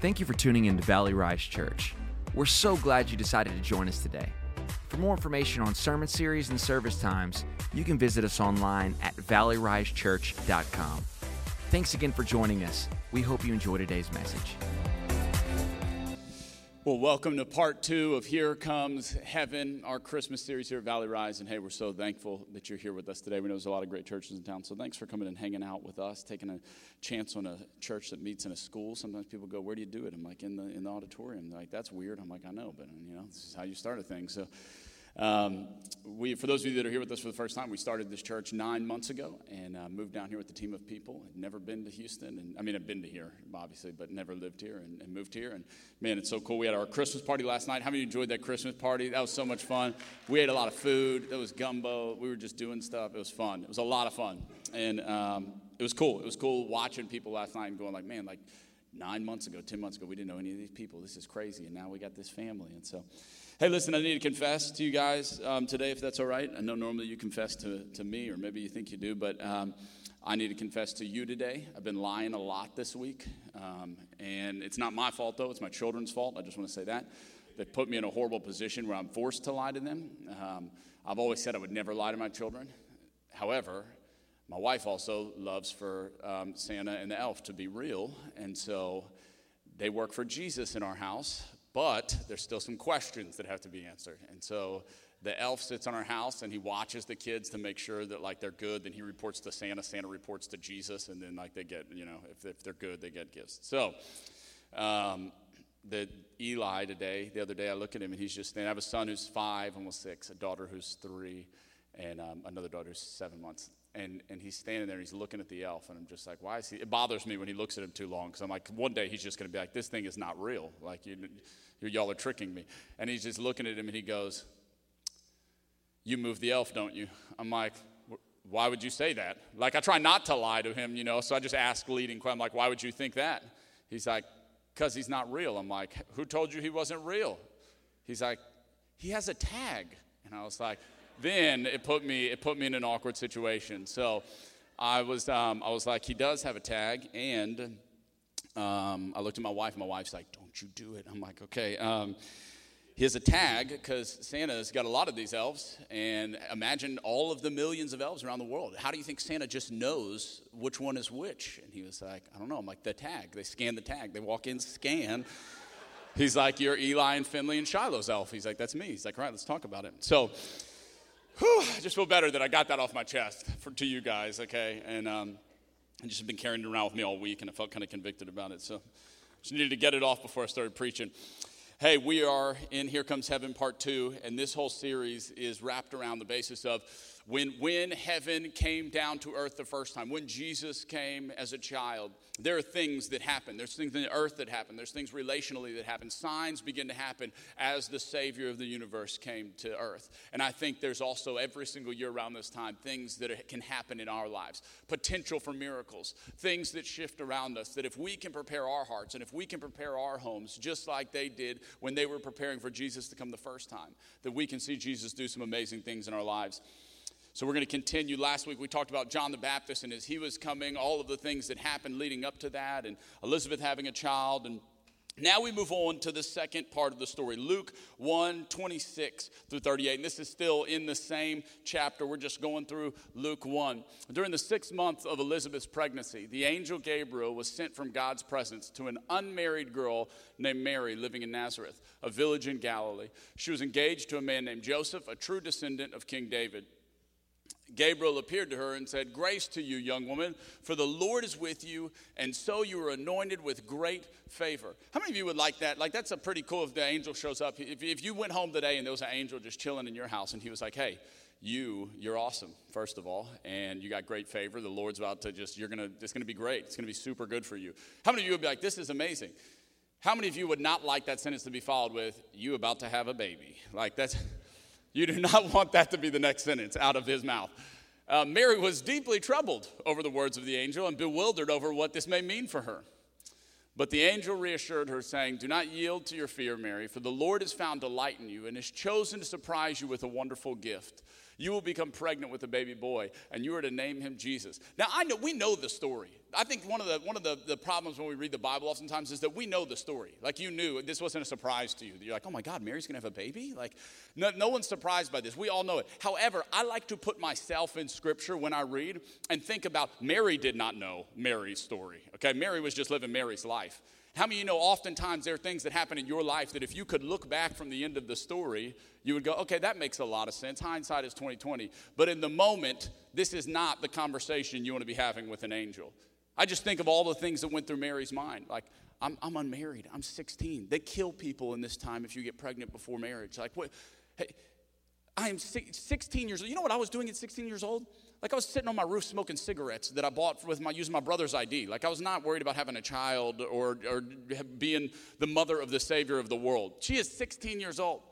Thank you for tuning in to Valley Rise Church. We're so glad you decided to join us today. For more information on sermon series and service times, you can visit us online at valleyrisechurch.com. Thanks again for joining us. We hope you enjoy today's message. Well, welcome to part two of Here Comes Heaven, our Christmas series here at Valley Rise. And hey, we're so thankful that you're here with us today. We know there's a lot of great churches in town, so thanks for coming and hanging out with us, taking a chance on a church that meets in a school. Sometimes people go, "Where do you do it?" I'm like, "In the in the auditorium." They're like, "That's weird." I'm like, "I know, but you know, this is how you start a thing." So um, we, for those of you that are here with us for the first time, we started this church nine months ago and uh, moved down here with a team of people. Had never been to Houston, and I mean, I've been to here, obviously, but never lived here and, and, moved here. And man, it's so cool. We had our Christmas party last night. How many enjoyed that Christmas party? That was so much fun. We ate a lot of food. There was gumbo. We were just doing stuff. It was fun. It was a lot of fun, and um, it was cool. It was cool watching people last night and going like, man, like nine months ago, ten months ago, we didn't know any of these people. This is crazy, and now we got this family, and so. Hey, listen, I need to confess to you guys um, today, if that's all right. I know normally you confess to, to me, or maybe you think you do, but um, I need to confess to you today. I've been lying a lot this week, um, and it's not my fault, though. It's my children's fault. I just want to say that. They put me in a horrible position where I'm forced to lie to them. Um, I've always said I would never lie to my children. However, my wife also loves for um, Santa and the elf to be real, and so they work for Jesus in our house, but there's still some questions that have to be answered. And so the elf sits on our house and he watches the kids to make sure that like they're good. Then he reports to Santa. Santa reports to Jesus, and then like they get you know if, if they're good, they get gifts. So. Um, the Eli today, the other day, I look at him and he's just standing. I have a son who's five, almost six, a daughter who's three, and um, another daughter who's seven months and, and he's standing there and he's looking at the elf and i'm just like why is he? It bothers me when he looks at him too long because i'm like one day he's just going to be like this thing is not real. Like you, y'all are tricking me. And he's just looking at him and he goes you move the elf don't you? I'm like why would you say that? Like i try not to lie to him you know so i just ask leading questions i'm like why would you think that? He's like because he's not real. I'm like who told you he wasn't real? He's like he has a tag. And i was like then it put me it put me in an awkward situation. So I was um, I was like, he does have a tag, and um, I looked at my wife. and My wife's like, "Don't you do it?" I'm like, "Okay." Um, he has a tag because Santa's got a lot of these elves, and imagine all of the millions of elves around the world. How do you think Santa just knows which one is which? And he was like, I don't know. I'm like, the tag. They scan the tag. They walk in, scan. He's like, You're Eli and Finley and Shiloh's elf. He's like, That's me. He's like, All right, let's talk about it. So whew, I just feel better that I got that off my chest for, to you guys, okay? And um, I just have been carrying it around with me all week, and I felt kind of convicted about it. So just needed to get it off before I started preaching. Hey, we are in Here Comes Heaven Part 2, and this whole series is wrapped around the basis of when, when heaven came down to earth the first time, when Jesus came as a child, there are things that happen. There's things in the earth that happen. There's things relationally that happen. Signs begin to happen as the Savior of the universe came to earth. And I think there's also every single year around this time things that can happen in our lives potential for miracles, things that shift around us. That if we can prepare our hearts and if we can prepare our homes just like they did when they were preparing for Jesus to come the first time, that we can see Jesus do some amazing things in our lives. So we're going to continue. Last week we talked about John the Baptist and as he was coming, all of the things that happened leading up to that, and Elizabeth having a child. And now we move on to the second part of the story, Luke 1 26 through 38. And this is still in the same chapter. We're just going through Luke 1. During the sixth month of Elizabeth's pregnancy, the angel Gabriel was sent from God's presence to an unmarried girl named Mary living in Nazareth, a village in Galilee. She was engaged to a man named Joseph, a true descendant of King David. Gabriel appeared to her and said, Grace to you, young woman, for the Lord is with you, and so you are anointed with great favor. How many of you would like that? Like, that's a pretty cool if the angel shows up. If, if you went home today and there was an angel just chilling in your house and he was like, Hey, you, you're awesome, first of all, and you got great favor. The Lord's about to just, you're gonna, it's gonna be great. It's gonna be super good for you. How many of you would be like, This is amazing? How many of you would not like that sentence to be followed with, You about to have a baby? Like, that's. You do not want that to be the next sentence out of his mouth. Uh, Mary was deeply troubled over the words of the angel and bewildered over what this may mean for her. But the angel reassured her, saying, Do not yield to your fear, Mary, for the Lord has found delight in you and has chosen to surprise you with a wonderful gift. You will become pregnant with a baby boy, and you are to name him Jesus. Now, I know we know the story. I think one of the one of the, the problems when we read the Bible oftentimes is that we know the story. Like you knew this wasn't a surprise to you. You're like, oh my God, Mary's gonna have a baby? Like, no, no one's surprised by this. We all know it. However, I like to put myself in scripture when I read and think about Mary did not know Mary's story. Okay, Mary was just living Mary's life. How many of you know oftentimes there are things that happen in your life that if you could look back from the end of the story, you would go, okay, that makes a lot of sense. Hindsight is 2020. But in the moment, this is not the conversation you want to be having with an angel. I just think of all the things that went through Mary's mind. Like, I'm, I'm unmarried. I'm 16. They kill people in this time if you get pregnant before marriage. Like, what? Hey, I am 16 years old. You know what I was doing at 16 years old? Like I was sitting on my roof smoking cigarettes that I bought with my using my brother's ID. Like I was not worried about having a child or, or being the mother of the Savior of the world. She is 16 years old.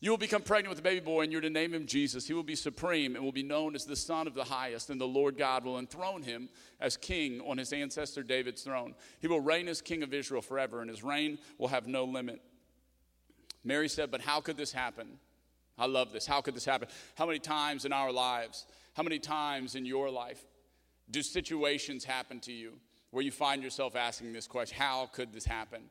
You will become pregnant with a baby boy, and you're to name him Jesus. He will be supreme and will be known as the Son of the Highest, and the Lord God will enthrone him as king on his ancestor David's throne. He will reign as king of Israel forever, and his reign will have no limit. Mary said, But how could this happen? I love this. How could this happen? How many times in our lives how many times in your life do situations happen to you where you find yourself asking this question How could this happen?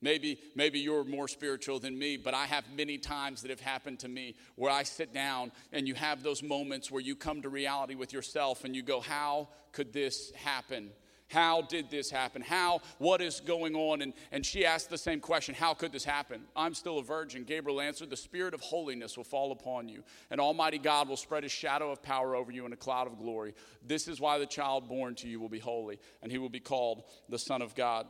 Maybe, maybe you're more spiritual than me, but I have many times that have happened to me where I sit down and you have those moments where you come to reality with yourself and you go, How could this happen? How did this happen? How, what is going on? And, and she asked the same question How could this happen? I'm still a virgin. Gabriel answered, The Spirit of holiness will fall upon you, and Almighty God will spread his shadow of power over you in a cloud of glory. This is why the child born to you will be holy, and he will be called the Son of God.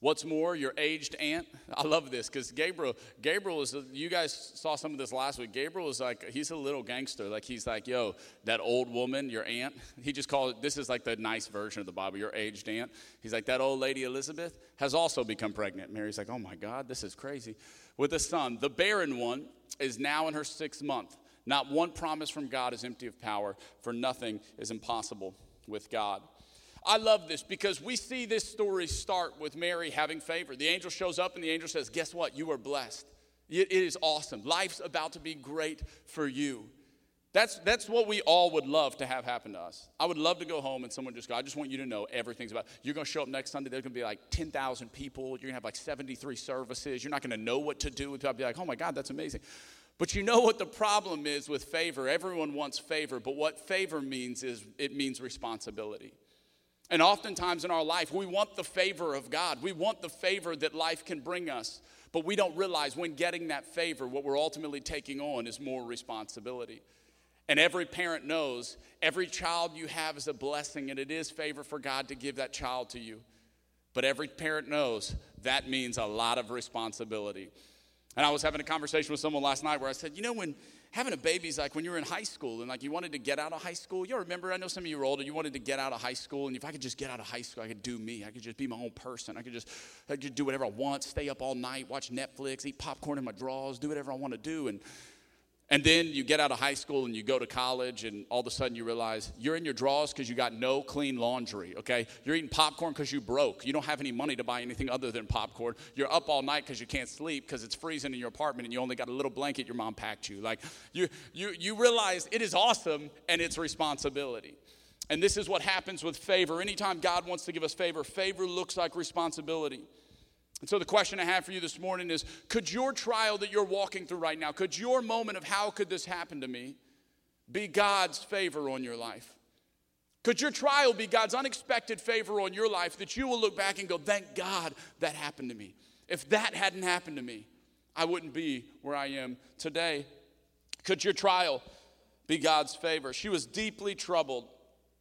What's more, your aged aunt. I love this because Gabriel, Gabriel is. You guys saw some of this last week. Gabriel is like he's a little gangster. Like he's like, yo, that old woman, your aunt. He just called it. This is like the nice version of the Bible. Your aged aunt. He's like that old lady Elizabeth has also become pregnant. Mary's like, oh my God, this is crazy. With a son, the barren one is now in her sixth month. Not one promise from God is empty of power, for nothing is impossible with God. I love this because we see this story start with Mary having favor. The angel shows up and the angel says, Guess what? You are blessed. It is awesome. Life's about to be great for you. That's, that's what we all would love to have happen to us. I would love to go home and someone just go, I just want you to know everything's about. You're going to show up next Sunday, there's going to be like 10,000 people. You're going to have like 73 services. You're not going to know what to do. I'll be like, oh my God, that's amazing. But you know what the problem is with favor? Everyone wants favor, but what favor means is it means responsibility. And oftentimes in our life, we want the favor of God. We want the favor that life can bring us. But we don't realize when getting that favor, what we're ultimately taking on is more responsibility. And every parent knows every child you have is a blessing, and it is favor for God to give that child to you. But every parent knows that means a lot of responsibility. And I was having a conversation with someone last night where I said, you know, when having a baby is like when you were in high school and like you wanted to get out of high school. You remember, I know some of you are older, you wanted to get out of high school, and if I could just get out of high school, I could do me. I could just be my own person. I could just, I could do whatever I want, stay up all night, watch Netflix, eat popcorn in my drawers, do whatever I want to do. And and then you get out of high school and you go to college, and all of a sudden you realize you're in your drawers because you got no clean laundry, okay? You're eating popcorn because you broke. You don't have any money to buy anything other than popcorn. You're up all night because you can't sleep because it's freezing in your apartment and you only got a little blanket your mom packed you. Like, you, you, you realize it is awesome and it's responsibility. And this is what happens with favor. Anytime God wants to give us favor, favor looks like responsibility. And so the question I have for you this morning is could your trial that you're walking through right now, could your moment of how could this happen to me be God's favor on your life? Could your trial be God's unexpected favor on your life that you will look back and go, thank God that happened to me? If that hadn't happened to me, I wouldn't be where I am today. Could your trial be God's favor? She was deeply troubled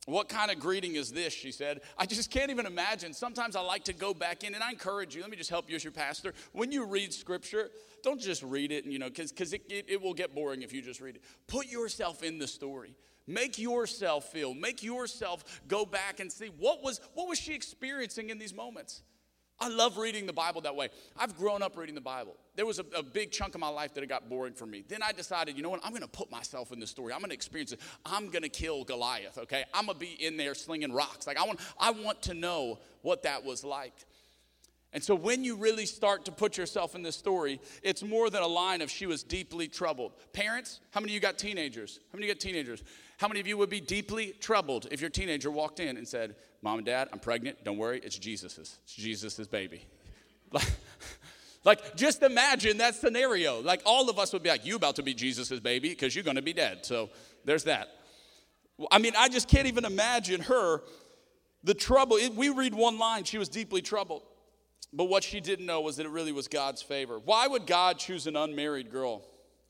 what kind of greeting is this? She said. I just can't even imagine. Sometimes I like to go back in, and I encourage you, let me just help you as your pastor. When you read scripture, don't just read it, you know, because it, it, it will get boring if you just read it. Put yourself in the story. Make yourself feel, make yourself go back and see what was, what was she experiencing in these moments? I love reading the Bible that way. I've grown up reading the Bible. There was a, a, big chunk of my life that it got boring for me. Then I decided, you know what? I'm going to put myself in the story. I'm going to experience it. I'm going to kill Goliath. Okay, I'm going to be in there slinging rocks. Like I want, I want to know what that was like. And so when you really start to put yourself in this story, it's more than a line of she was deeply troubled. Parents, how many of you got teenagers? How many of you got teenagers? How many of you would be deeply troubled if your teenager walked in and said, Mom and Dad, I'm pregnant. Don't worry, it's Jesus's. It's Jesus's baby. Like, like, just imagine that scenario. Like, all of us would be like, You about to be Jesus's baby because you're going to be dead. So there's that. I mean, I just can't even imagine her, the trouble. We read one line, she was deeply troubled. But what she didn't know was that it really was God's favor. Why would God choose an unmarried girl?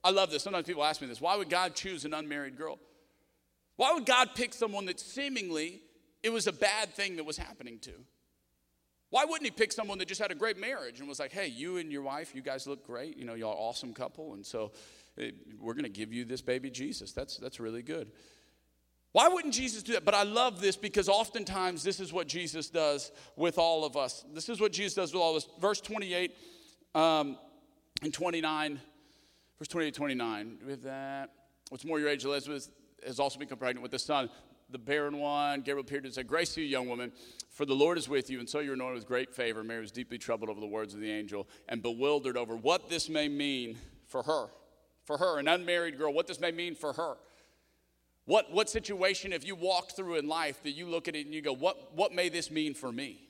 I love this. Sometimes people ask me this. Why would God choose an unmarried girl? Why would God pick someone that seemingly it was a bad thing that was happening to? Why wouldn't he pick someone that just had a great marriage and was like, hey, you and your wife, you guys look great. You know, y'all awesome couple. And so eh, we're going to give you this baby Jesus. That's, that's really good. Why wouldn't Jesus do that? But I love this because oftentimes this is what Jesus does with all of us. This is what Jesus does with all of us. Verse 28 um, and 29. Verse 28 29. With that, what's more, your age, Elizabeth has also become pregnant with a son, the barren one. Gabriel appeared and said, Grace to you, young woman, for the Lord is with you. And so you're anointed with great favor. Mary was deeply troubled over the words of the angel and bewildered over what this may mean for her. For her, an unmarried girl, what this may mean for her. What, what situation have you walked through in life that you look at it and you go, what, what may this mean for me?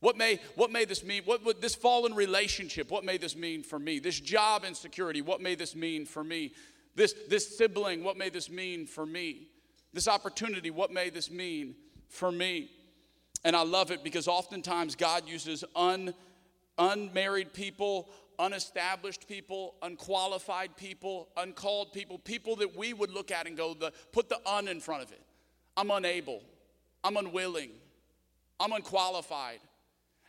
What may, what may this mean? What would this fallen relationship, what may this mean for me? This job insecurity, what may this mean for me? This, this sibling, what may this mean for me? This opportunity, what may this mean for me? And I love it because oftentimes God uses un, unmarried people, unestablished people, unqualified people, uncalled people, people that we would look at and go, the, put the un in front of it. I'm unable. I'm unwilling. I'm unqualified.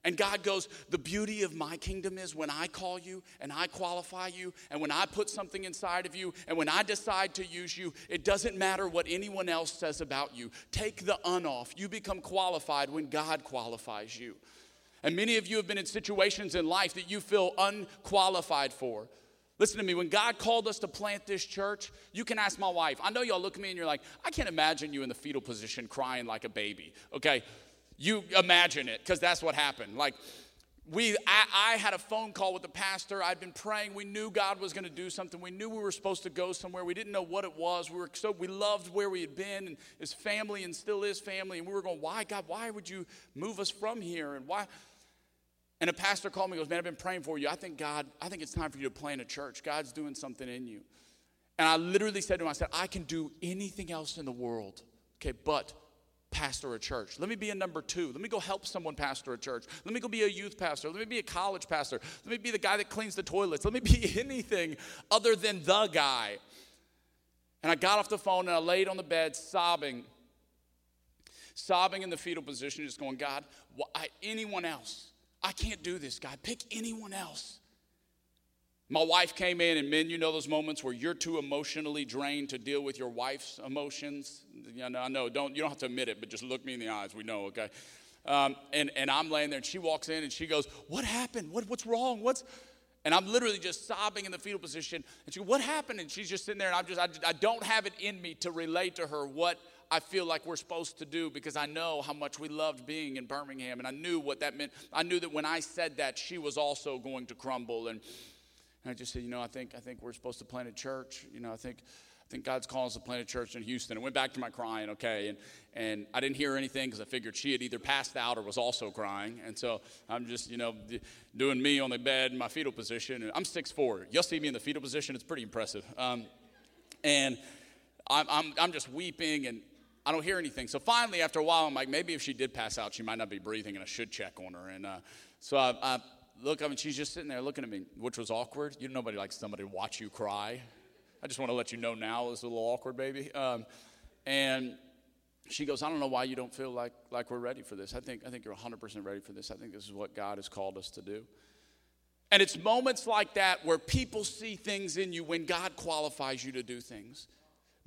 And God goes, The beauty of my kingdom is when I call you and I qualify you, and when I put something inside of you, and when I decide to use you, it doesn't matter what anyone else says about you. Take the un off. You become qualified when God qualifies you. And many of you have been in situations in life that you feel unqualified for. Listen to me, when God called us to plant this church, you can ask my wife. I know y'all look at me and you're like, I can't imagine you in the fetal position crying like a baby. Okay, you imagine it because that's what happened. Like, we I, I, had a phone call with the pastor i'd been praying we knew god was going to do something we knew we were supposed to go somewhere we didn't know what it was we were so we loved where we had been and his family and still is family and we were going why god why would you move us from here and why and a pastor called me goes, Man, I've been praying for you. I think God, I think it's time for you to plant a church. God's doing something in you. And I literally said to him, I said, I can do anything else in the world, okay, but pastor a church. Let me be a number two. Let me go help someone pastor a church. Let me go be a youth pastor. Let me be a college pastor. Let me be the guy that cleans the toilets. Let me be anything other than the guy. And I got off the phone and I laid on the bed sobbing, sobbing in the fetal position, just going, God, why, anyone else? I can't do this, God. Pick anyone else. My wife came in, and men, you know those moments where you're too emotionally drained to deal with your wife's emotions. You know, I know, don't you don't have to admit it, but just look me in the eyes. We know, okay? Um, and and I'm laying there, and she walks in, and she goes, "What happened? What, what's wrong? What's?" And I'm literally just sobbing in the fetal position. And she, goes, "What happened?" And she's just sitting there, and I'm just, I, I don't have it in me to relate to her what I feel like we're supposed to do because I know how much we loved being in Birmingham and I knew what that meant. I knew that when I said that, she was also going to crumble. And, and I just said, you know, I think, I think we're supposed to plant a church. You know, I think, I think God's calling us to plant a church in Houston. I went back to my crying, okay, and, and I didn't hear anything because I figured she had either passed out or was also crying. And so I'm just, you know, doing me on the bed in my fetal position. And I'm six four. You'll see me in the fetal position. It's pretty impressive. Um, and I'm, I'm, I'm just weeping and, I don't hear anything. So finally, after a while, I'm like, maybe if she did pass out, she might not be breathing, and I should check on her. And uh, so I, I look I mean, she's just sitting there looking at me, which was awkward. You know, nobody likes somebody to watch you cry. I just want to let you know now it's a little awkward, baby. Um, and she goes, I don't know why you don't feel like, like we're ready for this. I think, I think you're 100% ready for this. I think this is what God has called us to do. And it's moments like that where people see things in you when God qualifies you to do things.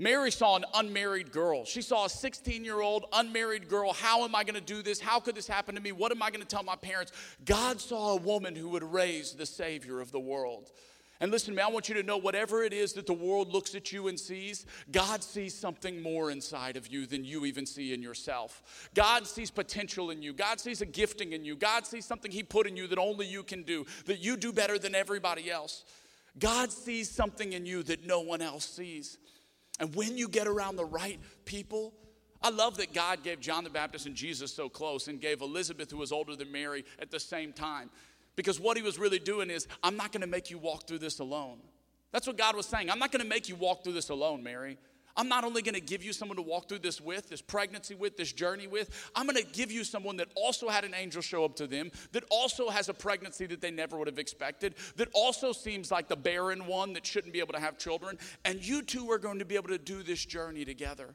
Mary saw an unmarried girl. She saw a 16 year old unmarried girl. How am I going to do this? How could this happen to me? What am I going to tell my parents? God saw a woman who would raise the Savior of the world. And listen to me, I want you to know whatever it is that the world looks at you and sees, God sees something more inside of you than you even see in yourself. God sees potential in you. God sees a gifting in you. God sees something He put in you that only you can do, that you do better than everybody else. God sees something in you that no one else sees. And when you get around the right people, I love that God gave John the Baptist and Jesus so close and gave Elizabeth, who was older than Mary, at the same time. Because what he was really doing is, I'm not going to make you walk through this alone. That's what God was saying. I'm not going to make you walk through this alone, Mary. I'm not only going to give you someone to walk through this with, this pregnancy with, this journey with, I'm going to give you someone that also had an angel show up to them, that also has a pregnancy that they never would have expected, that also seems like the barren one that shouldn't be able to have children. And you two are going to be able to do this journey together.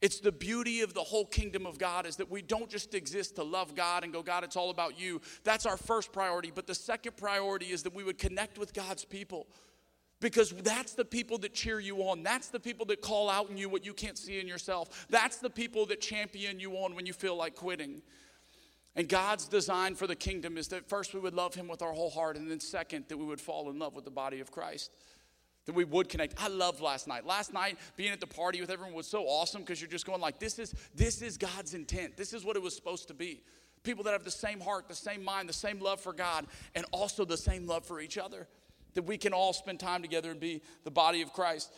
It's the beauty of the whole kingdom of God is that we don't just exist to love God and go, God, it's all about you. That's our first priority. But the second priority is that we would connect with God's people because that's the people that cheer you on. That's the people that call out in you what you can't see in yourself. That's the people that champion you on when you feel like quitting. And God's design for the kingdom is that first we would love Him with our whole heart, and then second, that we would fall in love with the body of Christ that we would connect. I loved last night. Last night being at the party with everyone was so awesome because you're just going like this is this is God's intent. This is what it was supposed to be. People that have the same heart, the same mind, the same love for God and also the same love for each other. That we can all spend time together and be the body of Christ.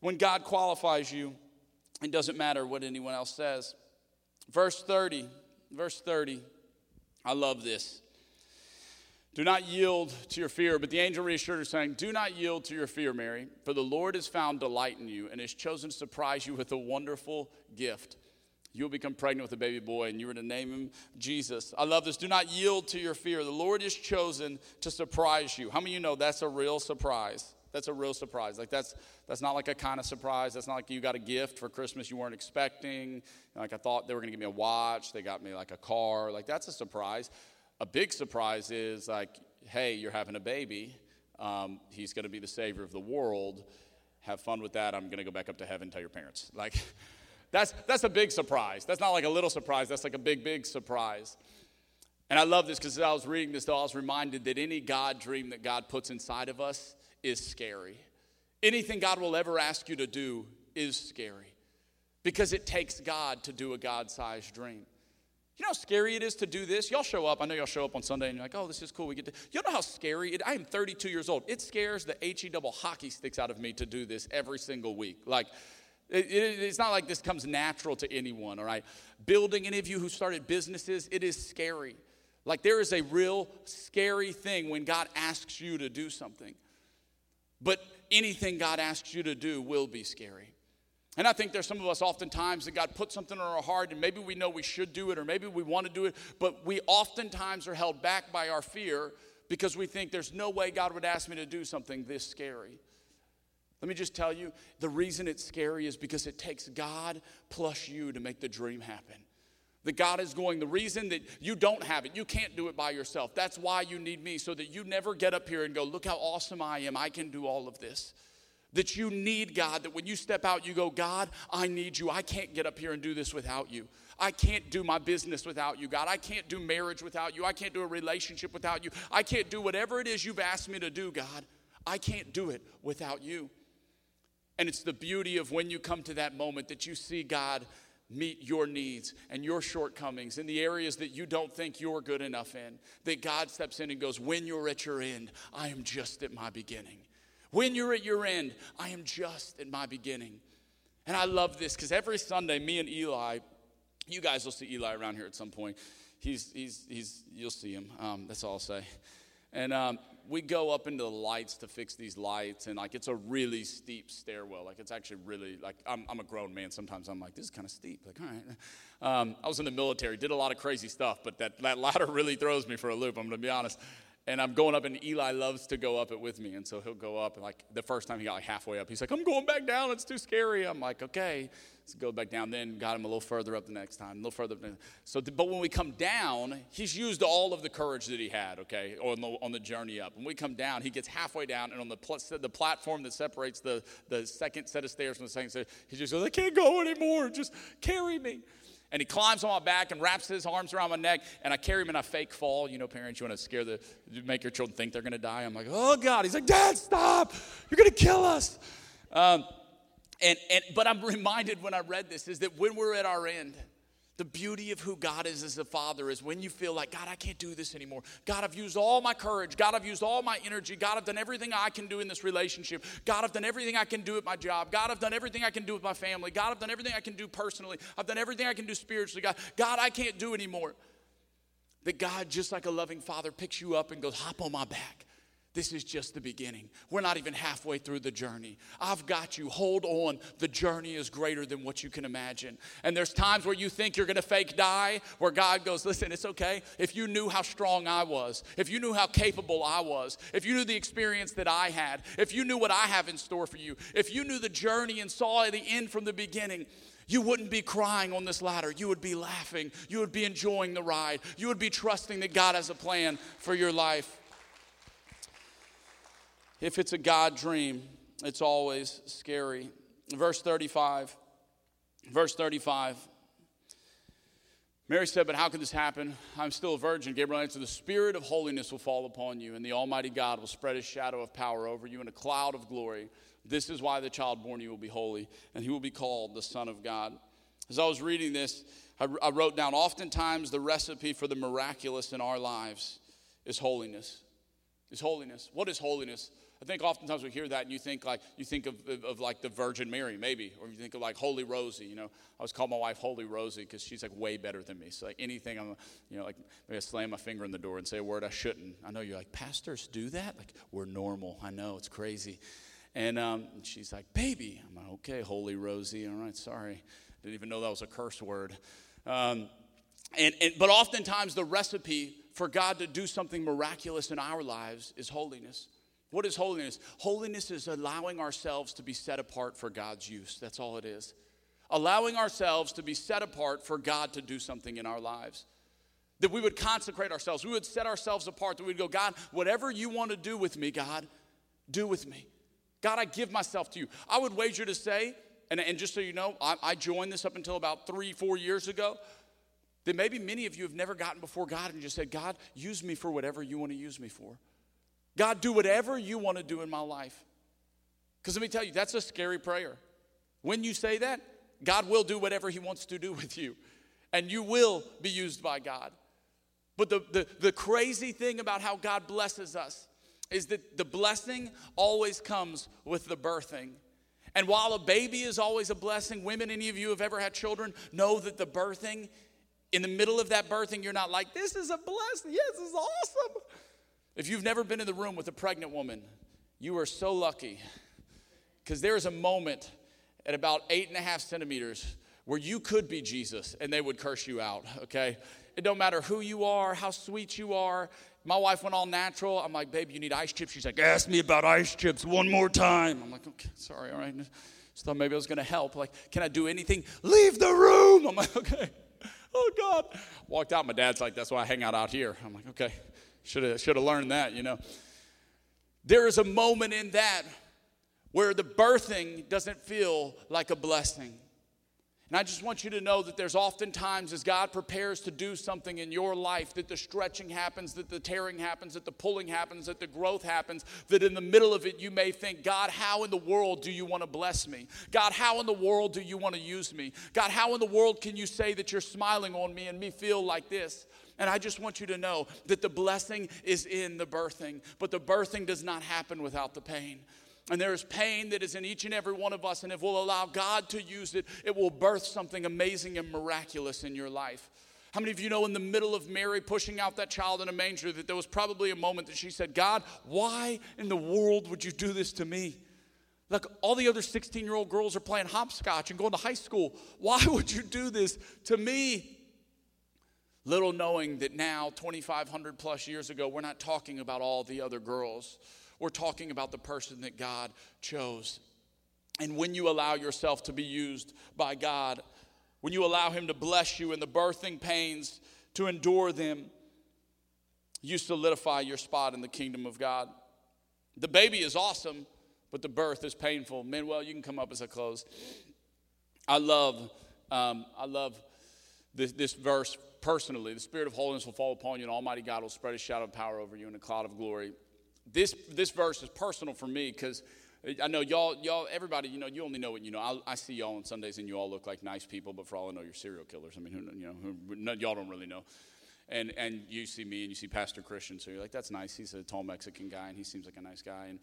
When God qualifies you, it doesn't matter what anyone else says. Verse 30, verse 30. I love this. Do not yield to your fear. But the angel reassured her, saying, Do not yield to your fear, Mary, for the Lord has found delight in you and has chosen to surprise you with a wonderful gift. You will become pregnant with a baby boy, and you are to name him Jesus. I love this. Do not yield to your fear. The Lord has chosen to surprise you. How many of you know that's a real surprise? That's a real surprise. Like that's that's not like a kind of surprise. That's not like you got a gift for Christmas you weren't expecting. Like I thought they were to give me a watch. They got me like a car. Like that's a surprise. A big surprise is like, hey, you're having a baby. Um, he's to be the savior of the world. Have fun with that. I'm to go back up to heaven. Tell your parents. Like, that's that's a big surprise. That's not like a little surprise. That's like a big, big surprise. And I love this because as I was reading this, I was reminded that any God dream that God puts inside of us is scary. Anything God will ever ask you to do is scary because it takes God to do a God sized dream. You know how scary it is to do this? Y'all show up. I know y'all show up on Sunday and you're like, oh, this is cool. We get to. You know how scary it I am 32 years old. It scares the HE double hockey sticks out of me to do this every single week. Like, it, it, it's not like this comes natural to anyone, all right? Building, any of you who started businesses, it is scary. Like, there is a real scary thing when God asks you to do something. But anything God asks you to do will be scary. And I think there's some of us oftentimes that God put something on our heart, and maybe we know we should do it, or maybe we want to do it, but we oftentimes are held back by our fear because we think there's no way God would ask me to do something this scary. Let me just tell you the reason it's scary is because it takes God plus you to make the dream happen. That God is going, the reason that you don't have it, you can't do it by yourself. That's why you need me, so that you never get up here and go, Look how awesome I am. I can do all of this that you need God, that when you step out, you go, God, I need you. I can't get up here and do this without you. I can't do my business without you, God. I can't do marriage without you. I can't do a relationship without you. I can't do whatever it is you've asked me to do, God. I can't do it without you. And it's the beauty of when you come to that moment that you see God meet your needs and your shortcomings in the areas that you don't think you're good enough in. That God steps in and goes, When you're at your end, I am just at my beginning. When you're at your end, I am just at my beginning. And I love this because every Sunday, me and Eli, you guys will see Eli around here at some point. He's, he's, he's, you'll see him. Um, that's all I'll say. And um, we go up into the lights to fix these lights, and like it's a really steep stairwell. Like it's actually really like I'm, I'm a grown man. Sometimes I'm like, this is kind of steep. Like, all right. Um, I was in the military, did a lot of crazy stuff, but that, that ladder really throws me for a loop. I'm gonna be honest and I'm going up, and Eli loves to go up it with me. And so he'll go up, and like the first time he got like halfway up, he's like, I'm going back down. It's too scary. I'm like, okay. let's go back down. Then got him a little further up the next time, a little further. Up so, but when we come down, he's used all of the courage that he had, okay, on the, on the journey up. When we come down, he gets halfway down, and on the, pl- the platform that separates the, the second set of stairs from the second set, he just goes, I can't go anymore. Just carry me. And he climbs on my back and wraps his arms around my neck, and I carry him in a fake fall. You know, parents, you want to scare the, make your children think they're going to die. I'm like, oh God. He's like, Dad, stop. You're going to kill us. Um, and, and, but I'm reminded when I read this is that when we're at our end, the beauty of who God is as a father is when you feel like, God, I can't do this anymore. God, I've used all my courage. God, I've used all my energy. God, I've done everything I can do in this relationship. God, I've done everything I can do at my job. God, I've done everything I can do with my family. God, I've done everything I can do personally. I've done everything I can do spiritually. God, God, I can't do anymore. That God, just like a loving father, picks you up and goes, hop on my back. This is just the beginning. We're not even halfway through the journey. I've got you. Hold on. The journey is greater than what you can imagine. And there's times where you think you're going to fake die, where God goes, Listen, it's okay. If you knew how strong I was, if you knew how capable I was, if you knew the experience that I had, if you knew what I have in store for you, if you knew the journey and saw the end from the beginning, you wouldn't be crying on this ladder. You would be laughing. You would be enjoying the ride. You would be trusting that God has a plan for your life. If it's a God dream, it's always scary. Verse 35. Verse 35. Mary said, But how can this happen? I'm still a virgin. Gabriel answered, The Spirit of holiness will fall upon you, and the Almighty God will spread his shadow of power over you in a cloud of glory. This is why the child born you will be holy, and he will be called the Son of God. As I was reading this, I, I wrote down oftentimes the recipe for the miraculous in our lives is holiness. Is holiness. What is holiness? I think oftentimes we hear that and you think like you think of, of, of, like the Virgin Mary maybe, or you think of like Holy Rosie. You know, I always call my wife Holy Rosie because she's like way better than me. So like anything, I'm you know like maybe I slam my finger in the door and say a word I shouldn't. I know you're like pastors do that. Like we're normal. I know it's crazy. And um, she's like, baby. I'm like, okay, Holy Rosie. All right, sorry. Didn't even know that was a curse word. Um, and, and but oftentimes the recipe for God to do something miraculous in our lives is holiness. What is holiness? Holiness is allowing ourselves to be set apart for God's use. That's all it is. Allowing ourselves to be set apart for God to do something in our lives. That we would consecrate ourselves. We would set ourselves apart. That we'd go, God, whatever you want to do with me, God, do with me. God, I give myself to you. I would wager to say, and, and just so you know, I, I joined this up until about three, four years ago, that maybe many of you have never gotten before God and just said, God, use me for whatever you want to use me for. God, do whatever you want to do in my life. Because let me tell you, that's a scary prayer. When you say that, God will do whatever He wants to do with you, and you will be used by God. But the, the, the crazy thing about how God blesses us is that the blessing always comes with the birthing. And while a baby is always a blessing, women, any of you have ever had children, know that the birthing, in the middle of that birthing, you're not like, this is a blessing. Yes, this is awesome. If you've never been in the room with a pregnant woman, you are so lucky because there is a moment at about eight and a half centimeters where you could be Jesus and they would curse you out, okay? It don't matter who you are, how sweet you are. My wife went all natural. I'm like, babe, you need ice chips. She's like, ask me about ice chips one more time. I'm like, okay, sorry, all right. Just thought maybe I was gonna help. Like, can I do anything? Leave the room. I'm like, okay. Oh God. Walked out. My dad's like, that's why I hang out out here. I'm like, okay. Should have should have learned that, you know. There is a moment in that where the birthing doesn't feel like a blessing. And I just want you to know that there's often times as God prepares to do something in your life that the stretching happens, that the tearing happens, that the pulling happens, that the growth happens, that in the middle of it you may think, God, how in the world do you want to bless me? God, how in the world do you want to use me? God, how in the world can you say that you're smiling on me and me feel like this? And I just want you to know that the blessing is in the birthing, but the birthing does not happen without the pain. And there is pain that is in each and every one of us. And if we'll allow God to use it, it will birth something amazing and miraculous in your life. How many of you know in the middle of Mary pushing out that child in a manger that there was probably a moment that she said, God, why in the world would you do this to me? Like all the other 16 year old girls are playing hopscotch and going to high school. Why would you do this to me? Little knowing that now, 2,500 plus years ago, we're not talking about all the other girls. We're talking about the person that God chose. And when you allow yourself to be used by God, when you allow Him to bless you in the birthing pains, to endure them, you solidify your spot in the kingdom of God. The baby is awesome, but the birth is painful. Manuel, you can come up as I close. I love, um, I love this, this verse personally. The Spirit of holiness will fall upon you, and Almighty God will spread a shadow of power over you in a cloud of glory. This this verse is personal for me because. I know y'all, y'all, everybody, you know, you only know what you know. I, I, see y'all on Sundays and you all look like nice people, but for all I know, you're serial killers. I mean, who, you know, who, y'all don't really know. And, and you see me and you see Pastor Christian, so you're like, that's nice. He's a tall Mexican guy and he seems like a nice guy. And,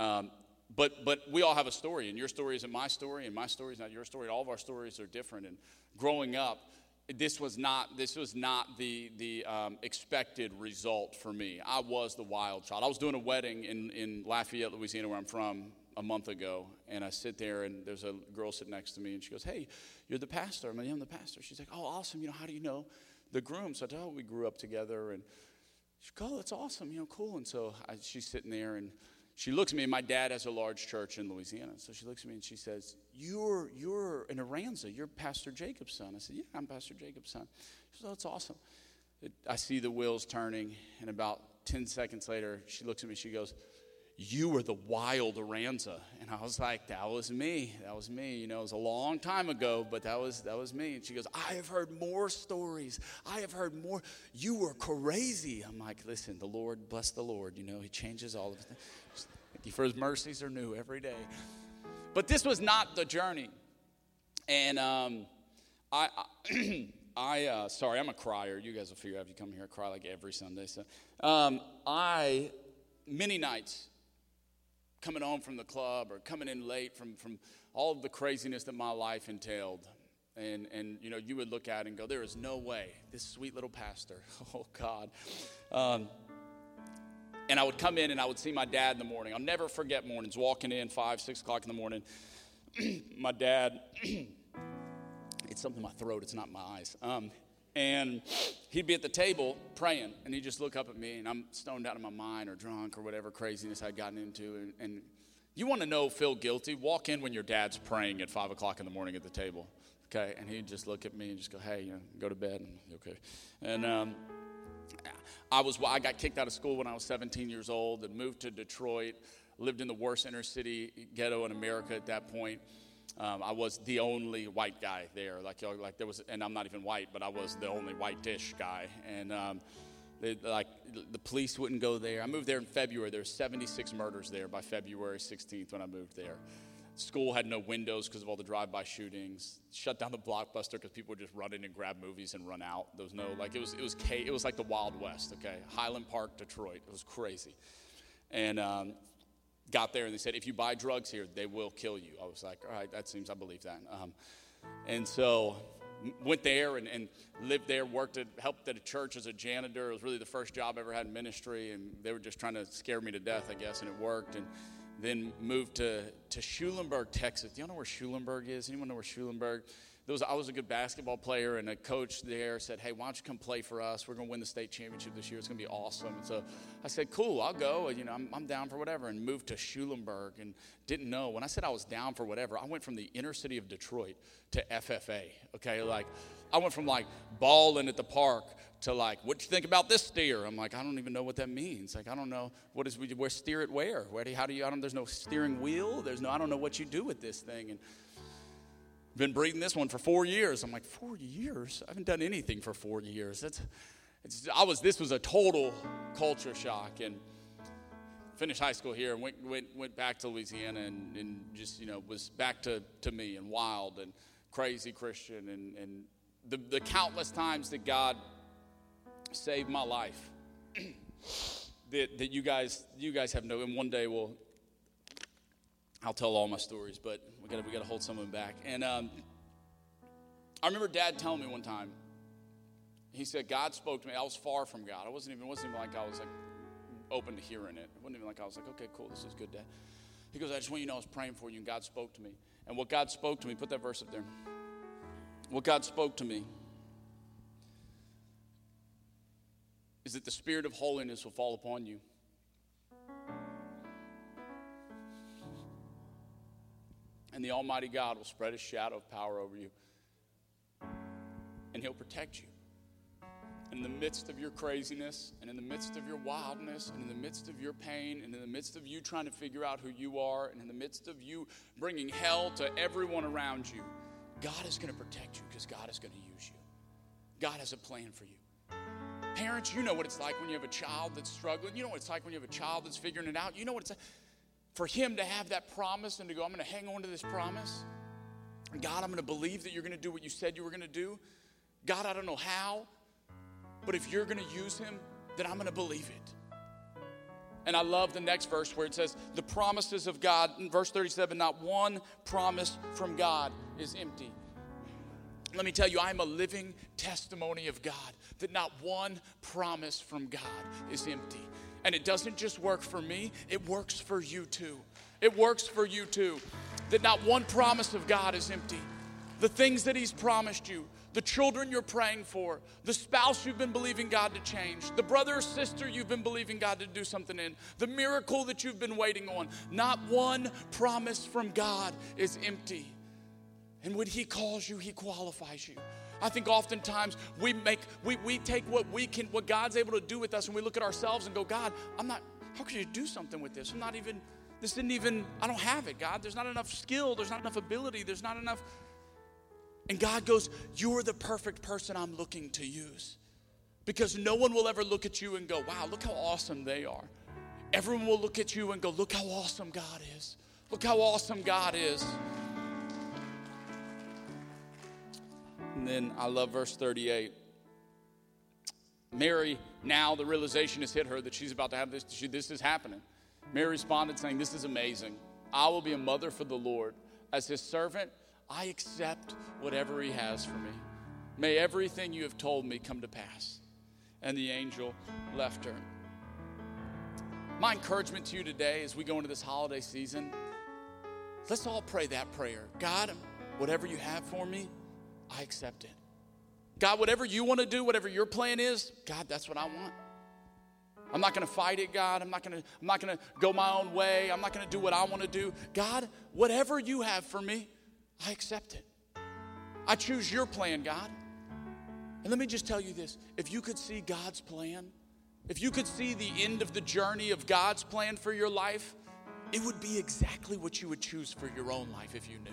um, but, but we all have a story, and your story isn't my story, and my story is not your story. All of our stories are different. And growing up, this was not this was not the the um, expected result for me. I was the wild child. I was doing a wedding in in Lafayette, Louisiana, where I'm from, a month ago, and I sit there, and there's a girl sitting next to me, and she goes, "Hey, you're the pastor." I'm like, "I'm the pastor." She's like, "Oh, awesome. You know, how do you know the groom?" So I tell her we grew up together, and she goes, "Oh, that's awesome. You know, cool." And so I, she's sitting there, and she looks at me. My dad has a large church in Louisiana, so she looks at me and she says, "You're you're an Aranza. You're Pastor Jacob's son." I said, "Yeah, I'm Pastor Jacob's son." She says, "Oh, that's awesome." I see the wheels turning, and about ten seconds later, she looks at me. She goes, "You were the wild Aranza," and I was like, "That was me. That was me." You know, it was a long time ago, but that was that was me. And she goes, "I have heard more stories. I have heard more. You were crazy." I'm like, "Listen, the Lord bless the Lord. You know, He changes all of it." For his mercies are new every day. But this was not the journey. And um, I, I, I uh, sorry, I'm a crier. You guys will figure out if you come here, I cry like every Sunday. So um, I, many nights, coming home from the club or coming in late from, from all the craziness that my life entailed. And, and you know, you would look at it and go, there is no way this sweet little pastor, oh God, um, and I would come in and I would see my dad in the morning. I'll never forget mornings, walking in five, six o'clock in the morning. my dad, it's something in my throat, it's not my eyes. Um, and he'd be at the table praying, and he'd just look up at me, and I'm stoned out of my mind or drunk or whatever craziness I'd gotten into. And, and you want to know, feel guilty? Walk in when your dad's praying at five o'clock in the morning at the table, okay? And he'd just look at me and just go, "Hey, you know, go to bed." Okay, and um, I was I got kicked out of school when I was 17 years old and moved to Detroit. Lived in the worst inner city ghetto in America at that point. Um, I was the only white guy there. Like, like there was, and I'm not even white, but I was the only white-ish guy. And um, they, like the police wouldn't go there. I moved there in February. There were 76 murders there by February 16th when I moved there. School had no windows because of all the drive-by shootings. Shut down the blockbuster because people would just run in and grab movies and run out. There was no like it was it was it was like the Wild West. Okay, Highland Park, Detroit. It was crazy, and um, got there and they said if you buy drugs here, they will kill you. I was like, all right, that seems I believe that. Um, and so went there and, and, lived there, worked at, helped at a church as a janitor. It was really the first job I ever had in ministry, and they were just trying to scare me to death, I guess, and it worked. And then moved to, to Schulenburg, Texas. Do you know where Schulenburg is? Anyone know where Schulenburg? There was, I was a good basketball player, and a coach there said, Hey, why don't you come play for us? We're going to win the state championship this year. It's going to be awesome. And so I said, Cool, I'll go. You know, I'm, I'm down for whatever. And moved to Schulenburg and didn't know. When I said I was down for whatever, I went from the inner city of Detroit to FFA. Okay, like I went from like balling at the park to like, what you think about this steer? I'm like, I don't even know what that means. Like, I don't know what is we where steer it where? Where do, how do you? I don't. There's no steering wheel. There's no. I don't know what you do with this thing. And been breeding this one for four years. I'm like, four years? I haven't done anything for four years. That's. It's, I was. This was a total culture shock and finished high school here and went, went, went back to Louisiana and, and just, you know, was back to, to me and wild and crazy Christian and, and the, the countless times that God saved my life that, that you guys you guys have no and one day we'll I'll tell all my stories, but we gotta we gotta hold some of them back. And um, I remember Dad telling me one time. He said God spoke to me. I was far from God. I wasn't even wasn't even like I was like open to hearing it. It wasn't even like I was like, okay, cool, this is good, Dad. He goes, I just want you to know I was praying for you, and God spoke to me. And what God spoke to me, put that verse up there. What God spoke to me is that the spirit of holiness will fall upon you. And the Almighty God will spread his shadow of power over you. And he'll protect you. In the midst of your craziness, and in the midst of your wildness, and in the midst of your pain, and in the midst of you trying to figure out who you are, and in the midst of you bringing hell to everyone around you, God is going to protect you because God is going to use you. God has a plan for you. Parents, you know what it's like when you have a child that's struggling. You know what it's like when you have a child that's figuring it out. You know what it's like for him to have that promise and to go, I'm going to hang on to this promise. God, I'm going to believe that you're going to do what you said you were going to do. God, I don't know how, but if you're going to use him, then I'm going to believe it. And I love the next verse where it says, The promises of God, in verse 37, not one promise from God is empty. Let me tell you, I'm a living testimony of God that not one promise from God is empty. And it doesn't just work for me, it works for you too. It works for you too. That not one promise of God is empty. The things that He's promised you, the children you're praying for, the spouse you've been believing God to change, the brother or sister you've been believing God to do something in, the miracle that you've been waiting on. Not one promise from God is empty. And when He calls you, He qualifies you. I think oftentimes we make we, we take what we can what God's able to do with us and we look at ourselves and go, God, I'm not how could you do something with this? I'm not even this didn't even I don't have it, God. There's not enough skill, there's not enough ability, there's not enough and God goes, You're the perfect person I'm looking to use. Because no one will ever look at you and go, Wow, look how awesome they are. Everyone will look at you and go, Look how awesome God is. Look how awesome God is. And then I love verse 38. Mary, now the realization has hit her that she's about to have this, she, this is happening. Mary responded saying, This is amazing. I will be a mother for the Lord. As his servant, I accept whatever he has for me. May everything you have told me come to pass. And the angel left her. My encouragement to you today as we go into this holiday season, let's all pray that prayer. God, whatever you have for me, I accept it. God, whatever you want to do, whatever your plan is, God, that's what I want. I'm not going to fight it, God. I'm not going to I'm not going to go my own way. I'm not going to do what I want to do. God, whatever you have for me, I accept it. I choose your plan, God. And let me just tell you this if you could see God's plan, if you could see the end of the journey of God's plan for your life, it would be exactly what you would choose for your own life if you knew.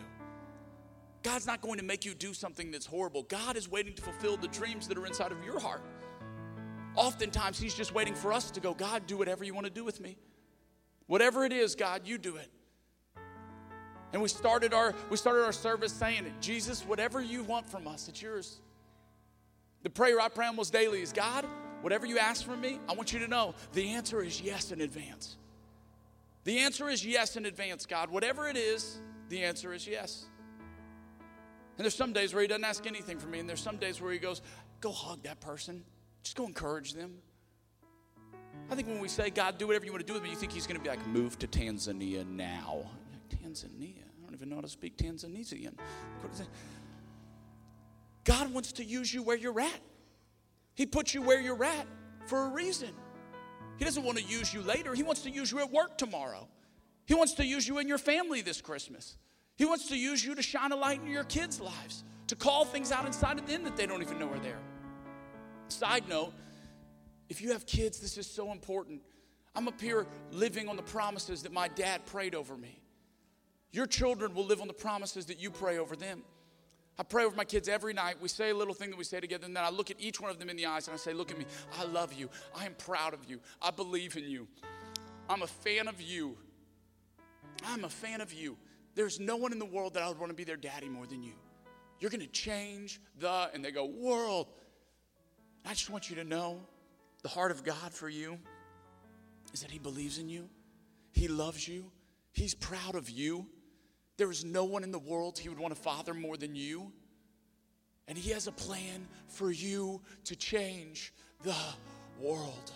God's not going to make you do something that's horrible. God is waiting to fulfill the dreams that are inside of your heart. Oftentimes, He's just waiting for us to go, God, do whatever you want to do with me. Whatever it is, God, you do it. And we started our we started our service saying. Jesus, whatever you want from us, it's yours. The prayer I pray almost daily is God, whatever you ask from me, I want you to know the answer is yes in advance. The answer is yes in advance, God. Whatever it is, the answer is yes. And there's some days where he doesn't ask anything from me, and there's some days where he goes, Go hug that person, just go encourage them. I think when we say, God, do whatever you want to do with me, you think he's going to be like, Move to Tanzania now. Tanzania. I don't even know how to speak Tanzanian. God wants to use you where you're at. He puts you where you're at for a reason. He doesn't want to use you later. He wants to use you at work tomorrow. He wants to use you in your family this Christmas. He wants to use you to shine a light in your kids' lives, to call things out inside of them that they don't even know are there. Side note, if you have kids, this is so important. I'm up here living on the promises that my dad prayed over me. Your children will live on the promises that you pray over them. I pray over my kids every night. We say a little thing that we say together, and then I look at each one of them in the eyes and I say, Look at me. I love you. I am proud of you. I believe in you. I'm a fan of you. I'm a fan of you. There's no one in the world that I would want to be their daddy more than you. You're going to change the, and they go, world. I just want you to know the heart of God for you is that He believes in you, He loves you, He's proud of you. There is no one in the world He would want to father more than you. And He has a plan for you to change the world.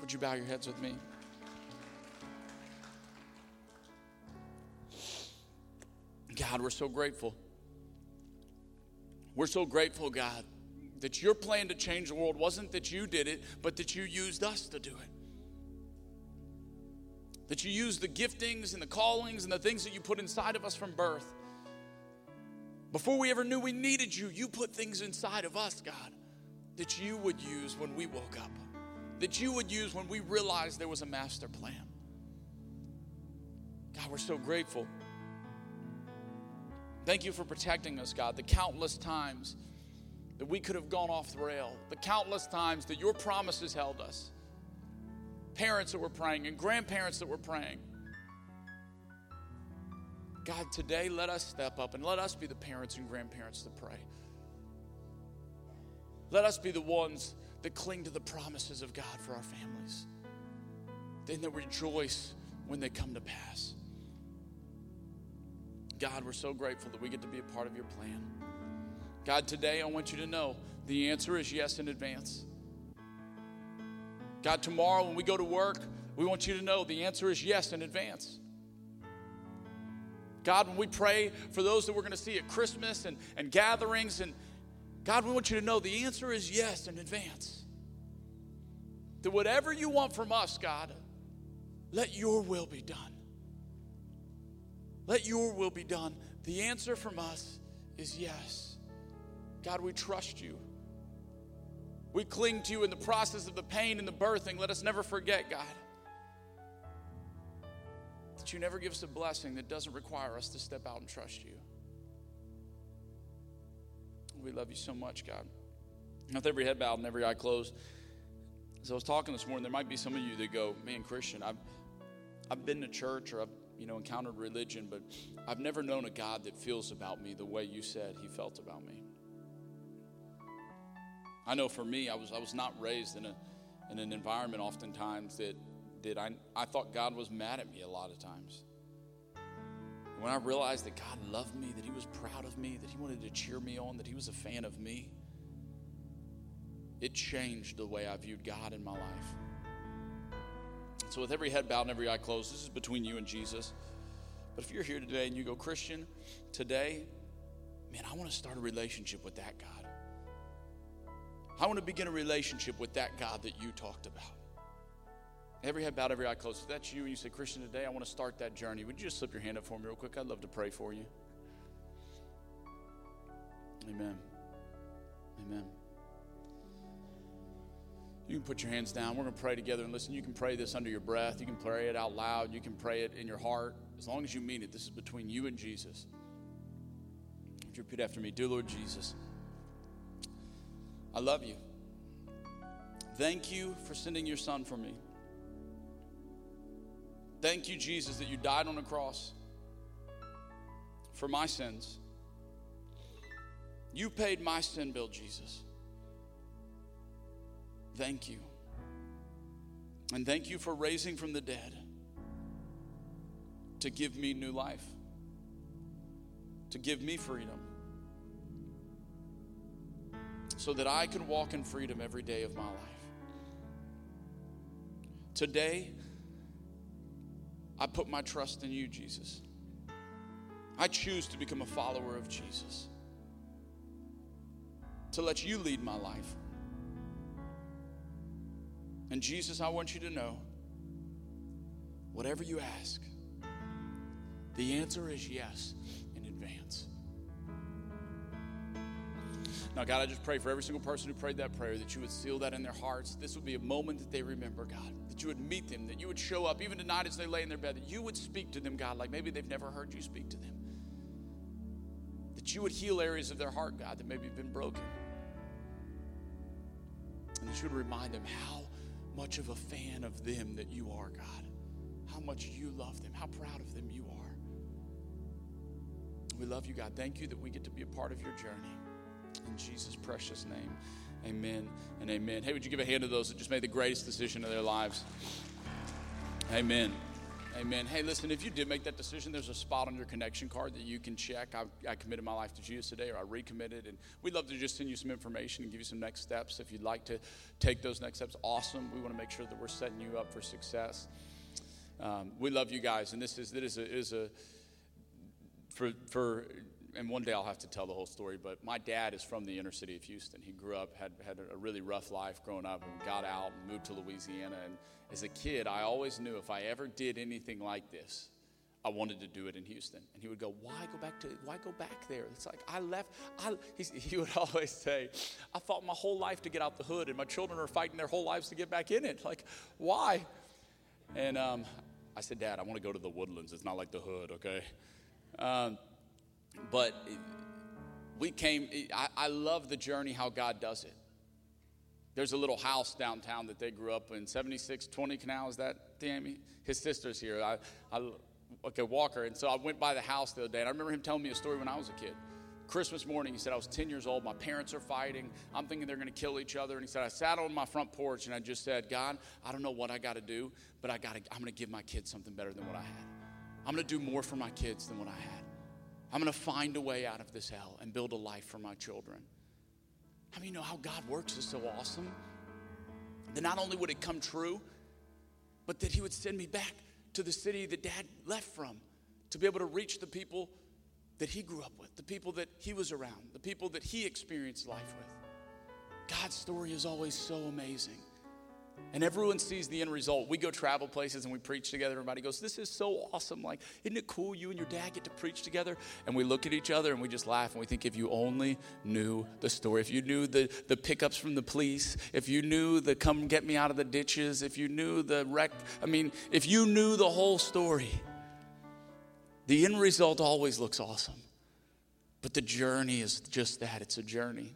Would you bow your heads with me? God, we're so grateful. We're so grateful, God, that your plan to change the world wasn't that you did it, but that you used us to do it. That you used the giftings and the callings and the things that you put inside of us from birth. Before we ever knew we needed you, you put things inside of us, God, that you would use when we woke up, that you would use when we realized there was a master plan. God, we're so grateful. Thank you for protecting us, God, the countless times that we could have gone off the rail, the countless times that your promises held us. Parents that were praying and grandparents that were praying. God, today let us step up and let us be the parents and grandparents that pray. Let us be the ones that cling to the promises of God for our families, then that rejoice when they come to pass. God, we're so grateful that we get to be a part of your plan. God, today I want you to know the answer is yes in advance. God, tomorrow when we go to work, we want you to know the answer is yes in advance. God, when we pray for those that we're going to see at Christmas and, and gatherings, and God, we want you to know the answer is yes in advance. That whatever you want from us, God, let your will be done. Let your will be done. The answer from us is yes. God, we trust you. We cling to you in the process of the pain and the birthing. Let us never forget, God, that you never give us a blessing that doesn't require us to step out and trust you. We love you so much, God. With every head bowed and every eye closed. As I was talking this morning, there might be some of you that go, man, Christian, I've, I've been to church or I've you know, encountered religion, but I've never known a God that feels about me the way you said he felt about me. I know for me, I was, I was not raised in, a, in an environment oftentimes that, that I, I thought God was mad at me a lot of times. When I realized that God loved me, that He was proud of me, that He wanted to cheer me on, that He was a fan of me, it changed the way I viewed God in my life. So, with every head bowed and every eye closed, this is between you and Jesus. But if you're here today and you go, Christian, today, man, I want to start a relationship with that God. I want to begin a relationship with that God that you talked about. Every head bowed, every eye closed. If that's you and you say, Christian, today I want to start that journey, would you just slip your hand up for me real quick? I'd love to pray for you. Amen. Amen. You can put your hands down. We're going to pray together. And listen, you can pray this under your breath. You can pray it out loud. You can pray it in your heart. As long as you mean it, this is between you and Jesus. Would you repeat after me? Dear Lord Jesus, I love you. Thank you for sending your son for me. Thank you, Jesus, that you died on the cross for my sins. You paid my sin bill, Jesus. Thank you. And thank you for raising from the dead to give me new life, to give me freedom, so that I can walk in freedom every day of my life. Today, I put my trust in you, Jesus. I choose to become a follower of Jesus, to let you lead my life. And Jesus, I want you to know whatever you ask, the answer is yes in advance. Now, God, I just pray for every single person who prayed that prayer that you would seal that in their hearts. This would be a moment that they remember, God, that you would meet them, that you would show up even tonight as they lay in their bed, that you would speak to them, God, like maybe they've never heard you speak to them. That you would heal areas of their heart, God, that maybe have been broken. And that you would remind them how much of a fan of them that you are, God. How much you love them, how proud of them you are. We love you, God. Thank you that we get to be a part of your journey. In Jesus' precious name, amen and amen. Hey, would you give a hand to those that just made the greatest decision of their lives? Amen. Amen. Hey, listen, if you did make that decision, there's a spot on your connection card that you can check. I, I, committed my life to Jesus today, or I recommitted. And we'd love to just send you some information and give you some next steps. If you'd like to take those next steps, awesome. We want to make sure that we're setting you up for success. Um, we love you guys, and this is, this is a, is a for, for and one day I'll have to tell the whole story, but my dad is from the inner city of Houston. He grew up, had, had a really rough life growing up, and got out and moved to Louisiana. And as a kid, I always knew if I ever did anything like this, I wanted to do it in Houston. And he would go, Why go back to why go back there? It's like I left. I, he would always say, I fought my whole life to get out the hood, and my children are fighting their whole lives to get back in it. Like, why? And um, I said, Dad, I want to go to the woodlands. It's not like the hood, okay? Um, but we came, I, I love the journey, how God does it. There's a little house downtown that they grew up in, 7620 Canal. Is that Tammy? His sister's here. I, I, okay, Walker. And so I went by the house the other day, and I remember him telling me a story when I was a kid. Christmas morning, he said, I was 10 years old. My parents are fighting. I'm thinking they're going to kill each other. And he said, I sat on my front porch and I just said, God, I don't know what I got to do, but I got to, I'm going to give my kids something better than what I had. I'm going to do more for my kids than what I had. I'm going to find a way out of this hell and build a life for my children. How many you know how God works is so awesome? That not only would it come true, but that He would send me back to the city that Dad left from to be able to reach the people that he grew up with, the people that he was around, the people that he experienced life with. God's story is always so amazing. And everyone sees the end result. We go travel places and we preach together. Everybody goes, This is so awesome. Like, isn't it cool you and your dad get to preach together? And we look at each other and we just laugh and we think, if you only knew the story, if you knew the, the pickups from the police, if you knew the come get me out of the ditches, if you knew the wreck, I mean, if you knew the whole story, the end result always looks awesome. But the journey is just that it's a journey.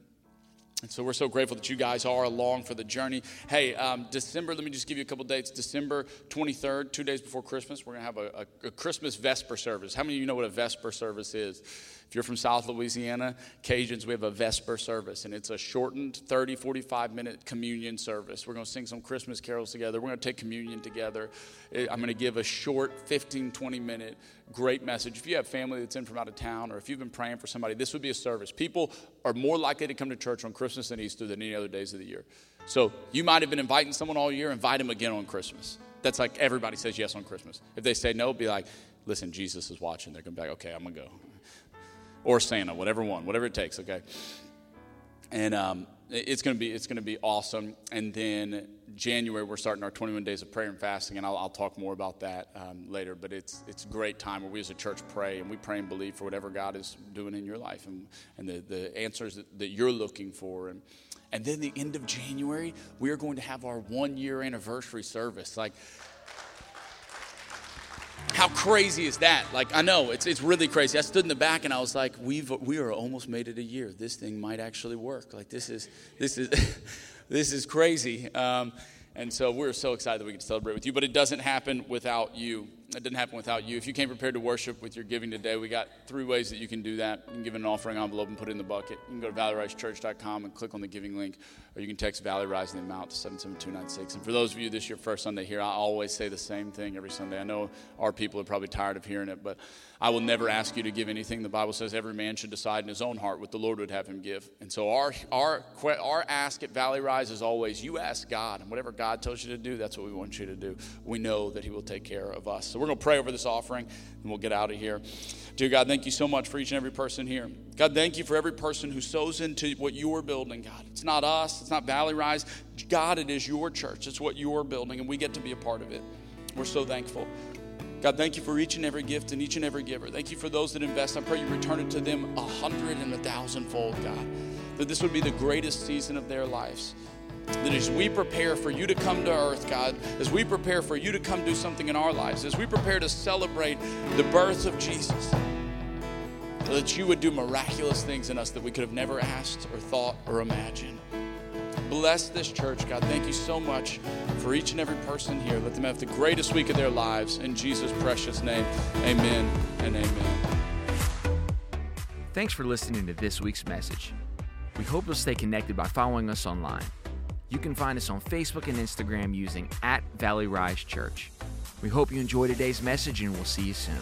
And so we're so grateful that you guys are along for the journey. Hey, um, December, let me just give you a couple dates. December 23rd, two days before Christmas, we're going to have a, a, a, Christmas Vesper service. How many of you know what a Vesper service is? If you're from South Louisiana, Cajuns, we have a Vesper service, and it's a shortened 30, 45 minute communion service. We're going to sing some Christmas carols together. We're going to take communion together. I'm going to give a short 15, 20 minute great message. If you have family that's in from out of town, or if you've been praying for somebody, this would be a service. People are more likely to come to church on Christmas and Easter than any other days of the year. So you might have been inviting someone all year, invite them again on Christmas. That's like everybody says yes on Christmas. If they say no, be like, listen, Jesus is watching. They're going to be like, okay, I'm going to go or Santa, whatever one, whatever it takes, okay? And um, it's going to be it's going to be awesome. And then January we're starting our 21 days of prayer and fasting, and I'll, I'll talk more about that um, later. But it's it's a great time where we as a church pray and we pray and believe for whatever God is doing in your life and and the, the answers that, that you're looking for. And and then the end of January we are going to have our one year anniversary service. Like how crazy is that? Like, I know it's, it's really crazy. I stood in the back and I was like, we've, we are almost made it a year. This thing might actually work. Like, this is, this is, this is crazy. Um, and so we're so excited that we can celebrate with you, but it doesn't happen without you. It didn't happen without you. If you came prepared to worship with your giving today, we got three ways that you can do that. You can give an offering envelope and put it in the bucket. You can go to valleyrisechurch.com and click on the giving link, or you can text Valley Rise in the amount to 77296. And for those of you this is your first Sunday here, I always say the same thing every Sunday. I know our people are probably tired of hearing it, but I will never ask you to give anything. The Bible says every man should decide in his own heart what the Lord would have him give. And so our, our, our ask at Valley Rise is always you ask God, and whatever God tells you to do, that's what we want you to do. We know that He will take care of us. So we're going to pray over this offering, and we'll get out of here. Dear God, thank you so much for each and every person here. God, thank you for every person who sows into what you are building, God. It's not us, it's not Valley Rise. God, it is your church. It's what you are building, and we get to be a part of it. We're so thankful. God, thank you for each and every gift and each and every giver. Thank you for those that invest. I pray you return it to them a hundred and a thousandfold, God. That this would be the greatest season of their lives. That as we prepare for you to come to earth, God, as we prepare for you to come do something in our lives, as we prepare to celebrate the birth of Jesus, that you would do miraculous things in us that we could have never asked or thought or imagined. Bless this church, God. Thank you so much for each and every person here. Let them have the greatest week of their lives. In Jesus' precious name, amen and amen. Thanks for listening to this week's message. We hope you'll stay connected by following us online. You can find us on Facebook and Instagram using at Valley Rise Church. We hope you enjoy today's message and we'll see you soon.